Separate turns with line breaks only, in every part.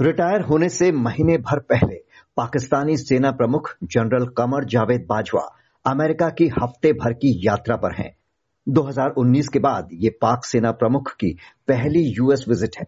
Retire होने से महीने भर पहले पाकिस्तानी सेना प्रमुख जनरल कमर जावेद बाजवा अमेरिका की हफ़्ते भर की यात्रा पर हैं। 2019 के बाद ये पाक सेना प्रमुख की पहली यूएस विज़िट है।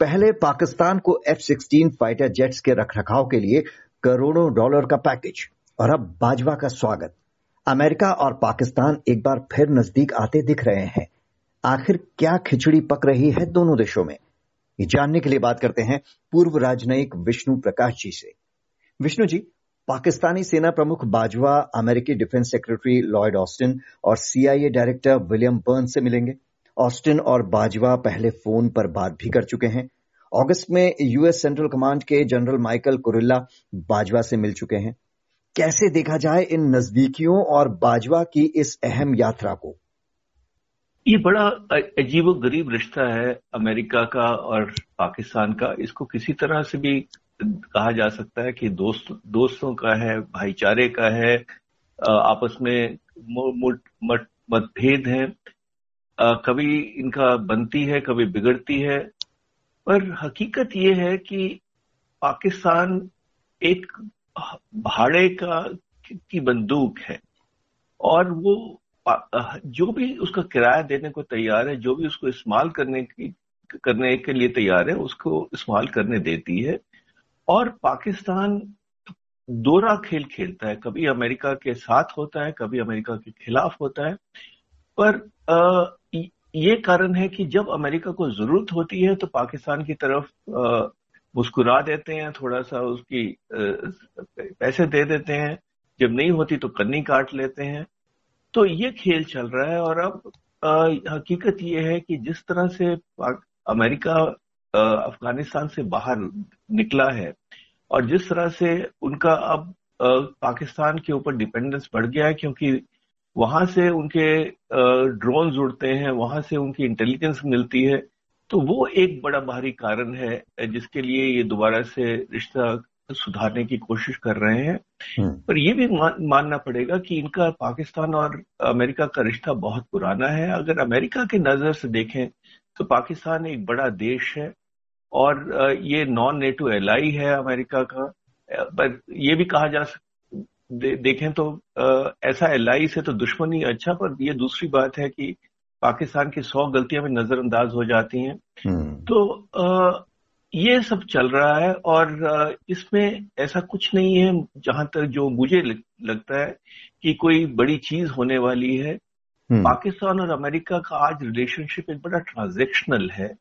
पहले पाकिस्तान को एफ़ सिक्सटीन फाइटर जेट्स के रखरखाव के लिए करोड़ों डॉलर का पैकेज, और अब बाजवा का स्वागत। अमेरिका और पाकिस्तान एक बार फिर नज़दीक आते दिख रहे हैं। आखिर क्या खिचड़ी पक रही है दोनों देशों में? ये जानने के लिए बात करते हैं पूर्व राजनयिक विष्णु प्रकाश जी से। विष्णु जी, पाकिस्तानी सेना प्रमुख बाजवा, अमेरिकी डिफेंस सेक्रेटरी लॉयड ऑस्टिन और सीआईए डायरेक्टर विलियम बर्न से मिलेंगे। ऑस्टिन और बाजवा पहले फ़ोन पर बात भी कर चुके हैं। अगस्त में यूएस सेंट्रल कमांड के जनरल माइकल कुरिल्ला बाजवा से मिल चुके हैं। कैसे देखा जाए इन नजदीकियों और बाजवा की इस अहम यात्रा को?
ये बड़ा अजीब गरीब रिश्ता है अमेरिका का और पाकिस्तान का। इसको किसी तरह से भी कहा जा सकता है कि दोस्त, दोस्तों का है, भाईचारे का है आपस में मतभेद है। कभी इनका बनती है, कभी बिगड़ती है। पर हकीकत ये है कि पाकिस्तान एक भाड़े का, की बंदूक है और वो जो भी उसका किराया देने को तैयार है जो भी उसको इस्तेमाल करने की करने के लिए तैयार है उसको इस्तेमाल करने देती है। और पाकिस्तान दोरा खेल खेलता है। कभी अमेरिका के साथ होता है कभी अमेरिका के खिलाफ होता है। पर आ, ये कारण है कि जब अमेरिका को ज़रूरत होती है तो पाकिस्तान की तरफ़ मुस्कुरा देते हैं थोड़ा सा उसकी आ, पैसे दे देते हैं। जब नहीं होती तो कन्नी काट लेते हैं। तो ये खेल चल रहा है और अब आ, हकीकत ये है कि जिस तरह से अमेरिका अफ़गानिस्तान से बाहर निकला है और जिस तरह से उनका अब आ, पाकिस्तान के ऊपर डिपेंडेंस बढ़ गया है क्योंकि वहाँ से उनके ड्रोन उड़ते हैं वहाँ से उनकी इंटेलिजेंस मिलती है तो वो एक बड़ा भारी कारण है जिसके लिए ये दोबारा से रिश्ता सुधारने की कोशिश कर रहे हैं हम्म। पर यह भी मान, मानना पड़ेगा कि इनका पाकिस्तान और अमेरिका का रिश्ता बहुत पुराना है अगर अमेरिका की नज़र से देखें तो पाकिस्तान एक बड़ा देश है और ये नॉन नेटो एलाई है अमेरिका का पर यह भी कहा जा सकता दे, देखें तो ऐसा एल से तो दुश्मनी अच्छा पर यह दूसरी बात है कि पाकिस्तान की सौ गलतियाँ भी नजरअंदाज हो जाती हैं हम्म। तो ये सब चल रहा है और इसमें ऐसा कुछ नहीं है जहाँ तक जो मुझे लगता है कि कोई बड़ी चीज़ होने वाली है। हम्म। पाकिस्तान और अमेरिका का आज रिलेशनशिप एक बड़ा ट्रांजेक्शनल है।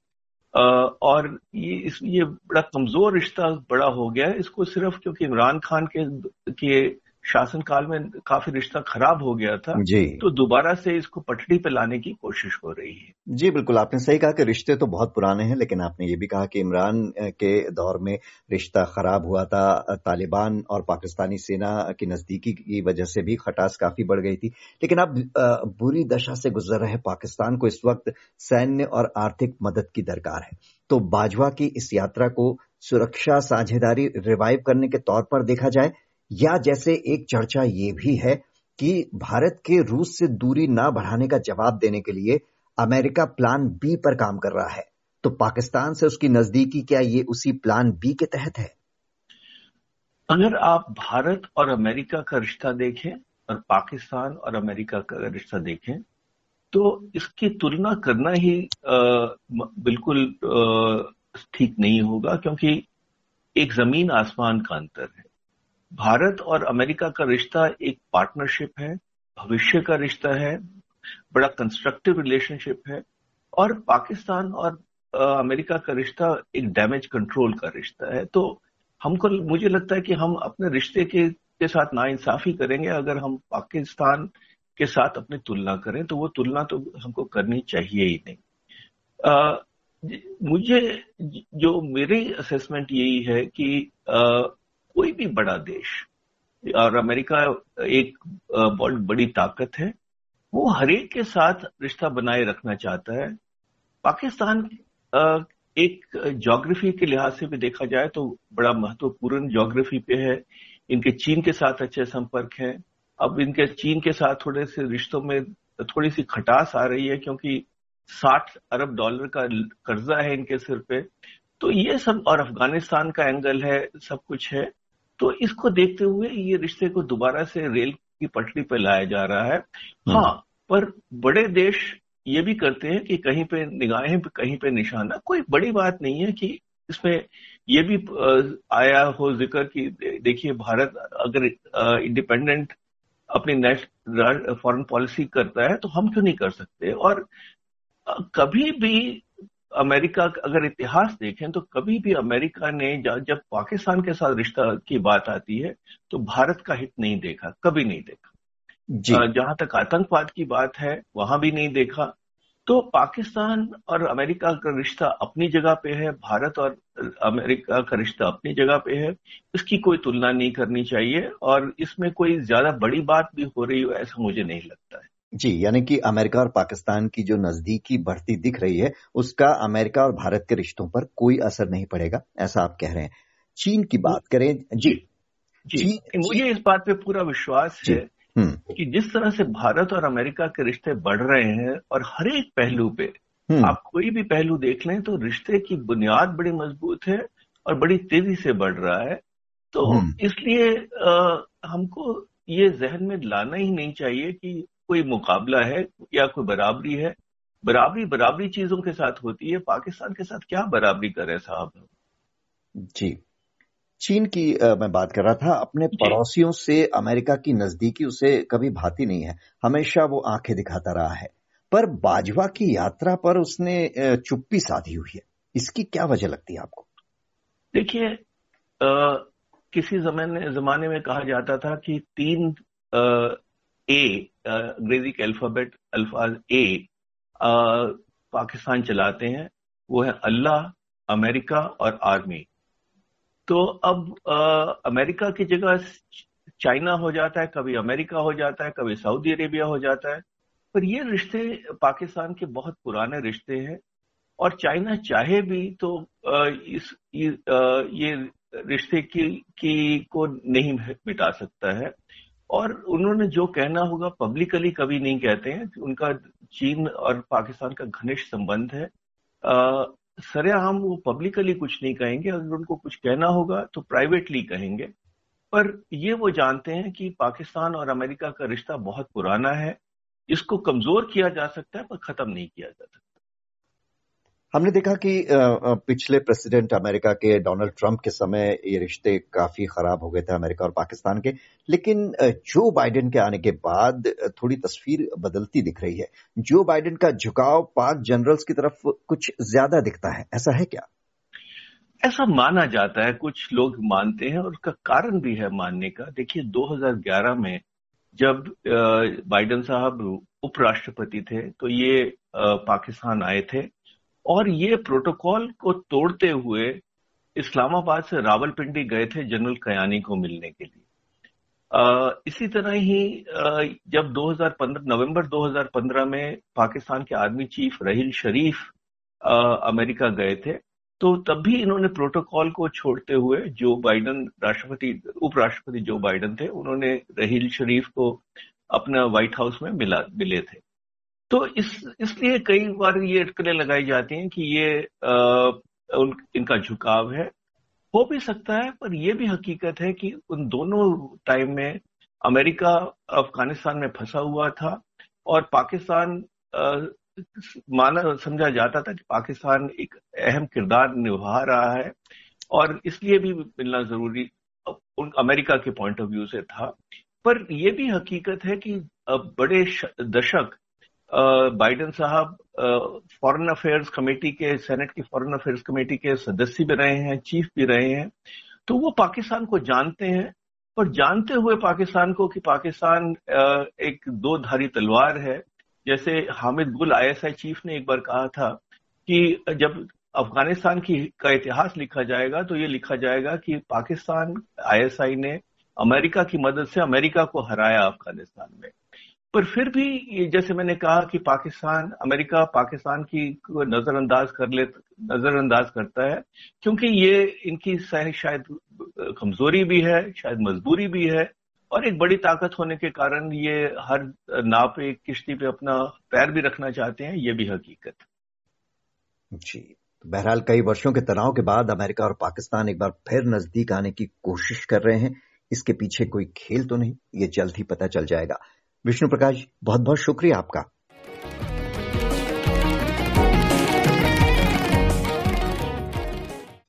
और ये इस ये बड़ा कमज़ोर रिश्ता बड़ा हो गया है। इसको सिर्फ़ क्योंकि इमरान खान के के शासनकाल में काफ़ी रिश्ता खराब हो गया था जी। तो दोबारा से इसको पटड़ी पे लाने की कोशिश हो रही है।
जी बिल्कुल आपने सही कहा कि रिश्ते तो बहुत पुराने हैं लेकिन आपने ये भी कहा कि इमरान के दौर में रिश्ता खराब हुआ था तालिबान और पाकिस्तानी सेना की नजदीकी की वजह से भी खटास काफ़ी बढ़ गई थी। लेकिन अब बुरी दशा से गुजर रहे पाकिस्तान को इस वक्त सैन्य और आर्थिक मदद की दरकार है। तो बाजवा की इस यात्रा को सुरक्षा साझेदारी रिवाइव करने के तौर पर देखा जाए या जैसे एक चर्चा ये भी है कि भारत के रूस से दूरी ना बढ़ाने का जवाब देने के लिए अमेरिका प्लान बी पर काम कर रहा है। तो पाकिस्तान से उसकी नजदीकी क्या ये उसी प्लान बी के तहत है?
अगर आप भारत और अमेरिका का रिश्ता देखें और पाकिस्तान और अमेरिका का रिश्ता देखें तो इसकी तुलना करना ही आ, बिल्कुल ठीक नहीं होगा क्योंकि एक ज़मीन आसमान का अंतर है। भारत और अमेरिका का रिश्ता एक पार्टनरशिप है भविष्य का रिश्ता है बड़ा कंस्ट्रक्टिव रिलेशनशिप है और पाकिस्तान और अमेरिका का रिश्ता एक डैमेज कंट्रोल का रिश्ता है। तो हमको मुझे लगता है कि हम अपने रिश्ते के के साथ नाइंसाफी करेंगे अगर हम पाकिस्तान के साथ अपनी तुलना करें तो वो तुलना तो हमको करनी चाहिए ही नहीं। आ, मुझे जो मेरी असेसमेंट यही है कि आ, कोई भी बड़ा देश, और अमेरिका एक बहुत बड़ी ताकत है, वो हरेक के साथ रिश्ता बनाए रखना चाहता है। पाकिस्तान एक जोग्राफी के लिहाज से भी देखा जाए तो बड़ा महत्वपूर्ण जोग्राफी पे है। इनके चीन के साथ अच्छे संपर्क हैं। अब इनके चीन के साथ थोड़े से रिश्तों में थोड़ी सी खटास आ रही है क्योंकि 60 अरब डॉलर का कर्जा है इनके सिर पे। तो ये सब, और अफ़गानिस्तान का एंगल है, सब कुछ है। तो इसको देखते हुए ये रिश्ते को दोबारा से रेल की पटरी पर लाया जा रहा है हम्म। हाँ पर बड़े देश ये भी करते हैं कि कहीं पे निगाहें कहीं पे निशाना कोई बड़ी बात नहीं है कि इसमें ये भी आया हो ज़िक्र कि देखिए भारत अगर इंडिपेंडेंट अपनी नेशनल फॉरेन पॉलिसी करता है तो हम क्यों नहीं कर सकते और कभी भी अमेरिका का अगर इतिहास देखें तो कभी भी अमेरिका ने जब पाकिस्तान के साथ रिश्ता की बात आती है तो भारत का हित नहीं देखा कभी नहीं देखा। जहाँ तक आतंकवाद की बात है वहाँ भी नहीं देखा। तो पाकिस्तान और अमेरिका का रिश्ता अपनी जगह पे है भारत और अमेरिका का रिश्ता अपनी जगह पे है इसकी कोई तुलना नहीं करनी चाहिए और इसमें कोई ज़्यादा बड़ी बात भी हो रही हो ऐसा मुझे नहीं लगता है।
जी यानी कि अमेरिका और पाकिस्तान की जो नजदीकी बढ़ती दिख रही है उसका अमेरिका और भारत के रिश्तों पर कोई असर नहीं पड़ेगा ऐसा आप कह रहे हैं चीन की बात करें जी
जी, जी मुझे इस बात पे पूरा विश्वास है हम्म। कि जिस तरह से भारत और अमेरिका के रिश्ते बढ़ रहे हैं और हर एक पहलू पे हम्म। आप कोई भी पहलू देख लें तो रिश्ते की बुनियाद बड़ी मज़बूत है और बड़ी तेज़ी से बढ़ रहा है तो हम्म। इसलिए हमको ये जहन में लाना ही नहीं चाहिए कि कोई मुकाबला है या कोई बराबरी है? बराबरी बराबरी चीज़ों के साथ होती है। पाकिस्तान के साथ क्या बराबरी करे साहब
जी। चीन की आ, मैं बात कर रहा था। अपने पड़ोसियों से अमेरिका की नजदीकी उसे कभी भाती नहीं है। हमेशा वो आँखें दिखाता रहा है। पर बाजवा की यात्रा पर उसने चुप्पी साधी हुई है। इसकी क्या वजह लगती है आपको?
देखिए किसी जमाने जमाने में कहा जाता था कि तीन आ, ए अंग्रेज़ी के अल्फ़ाबेट अल्फाज ए पाकिस्तान चलाते हैं। वो है अल्लाह अमेरिका और आर्मी। तो अब आ, अमेरिका की जगह चाइना हो जाता है कभी अमेरिका हो जाता है कभी सऊदी अरेबिया हो जाता है। पर ये रिश्ते पाकिस्तान के बहुत पुराने रिश्ते हैं। और चाइना चाहे भी तो इस ये रिश्ते की, की को नहीं मिटा सकता है। और उन्होंने जो कहना होगा पब्लिकली कभी नहीं कहते हैं। उनका चीन और पाकिस्तान का घनिष्ठ संबंध है। सरेआम वो पब्लिकली कुछ नहीं कहेंगे। अगर उनको कुछ कहना होगा तो प्राइवेटली कहेंगे। पर ये वो जानते हैं कि पाकिस्तान और अमेरिका का रिश्ता बहुत पुराना है। इसको कमज़ोर किया जा सकता है पर खत्म नहीं किया जा सकता।
हमने देखा कि पिछले प्रेसिडेंट अमेरिका के डोनाल्ड ट्रंप के समय ये रिश्ते काफ़ी खराब हो गए थे अमेरिका और पाकिस्तान के। लेकिन जो बाइडेन के आने के बाद थोड़ी तस्वीर बदलती दिख रही है। जो बाइडेन का झुकाव पाक जनरल्स की तरफ़ कुछ ज़्यादा दिखता है, ऐसा है क्या?
ऐसा माना जाता है, कुछ लोग मानते हैं और उसका कारण भी है मानने का। देखिए 2011 में जब बाइडेन साहब उपराष्ट्रपति थे तो ये पाकिस्तान आए थे। और ये प्रोटोकॉल को तोड़ते हुए इस्लामाबाद से रावलपिंडी गए थे जनरल कयानी को मिलने के लिए। इसी तरह ही जब 2015 नवंबर 2015 में पाकिस्तान के army chief Raheel Sharif America गए थे तो तब भी इन्होंने प्रोटोकॉल को छोड़ते हुए जो बाइडन राष्ट्रपति, उपराष्ट्रपति जो बाइडन थे, उन्होंने रहील शरीफ को अपना व्हाइट हाउस में मिला, मिले थे। तो इस इसलिए कई बार ये अटकलें लगाई जाती हैं कि ये आ, उन, इनका झुकाव है। हो भी सकता है पर यह भी हकीकत है कि उन दोनों टाइम में अमेरिका अफ़गानिस्तान में फंसा हुआ था और पाकिस्तान माना समझा जाता था कि पाकिस्तान एक अहम किरदार निभा रहा है और इसलिए भी मिलना ज़रूरी उन अमेरिका के पॉइंट ऑफ़ व्यू से था। पर यह भी हकीकत है कि बड़े दशक बाइडेन साहब फॉरेन अफेयर्स कमेटी के सेनेट की फॉरेन अफेयर्स कमेटी के सदस्य भी रहे हैं चीफ भी रहे हैं तो वो पाकिस्तान को जानते हैं और जानते हुए पाकिस्तान को कि पाकिस्तान एक दो धारी तलवार है। जैसे हामिद गुल आईएसआई चीफ ने एक बार कहा था कि जब अफ़गानिस्तान की, का इतिहास लिखा जाएगा तो ये लिखा जाएगा कि पाकिस्तान आईएसआई ने अमेरिका की मदद से अमेरिका को हराया अफ़गानिस्तान में। पर फिर भी ये जैसे मैंने कहा कि पाकिस्तान, अमेरिका पाकिस्तान की नजरअंदाज कर ले, नजरअंदाज करता है, क्योंकि ये इनकी शायद कमज़ोरी भी है, शायद मजबूरी भी है, और एक बड़ी ताकत होने के कारण ये हर नाव पे किश्ती पे अपना पैर भी रखना चाहते हैं, ये भी हकीकत।
जी तो बहरहाल कई वर्षों के तनाव के बाद अमेरिका और पाकिस्तान एक बार फिर नज़दीक आने की कोशिश कर रहे हैं, इसके पीछे कोई खेल तो नहीं, ये जल्द ही पता चल जाएगा। विष्णु प्रकाश बहुत बहुत शुक्रिया आपका।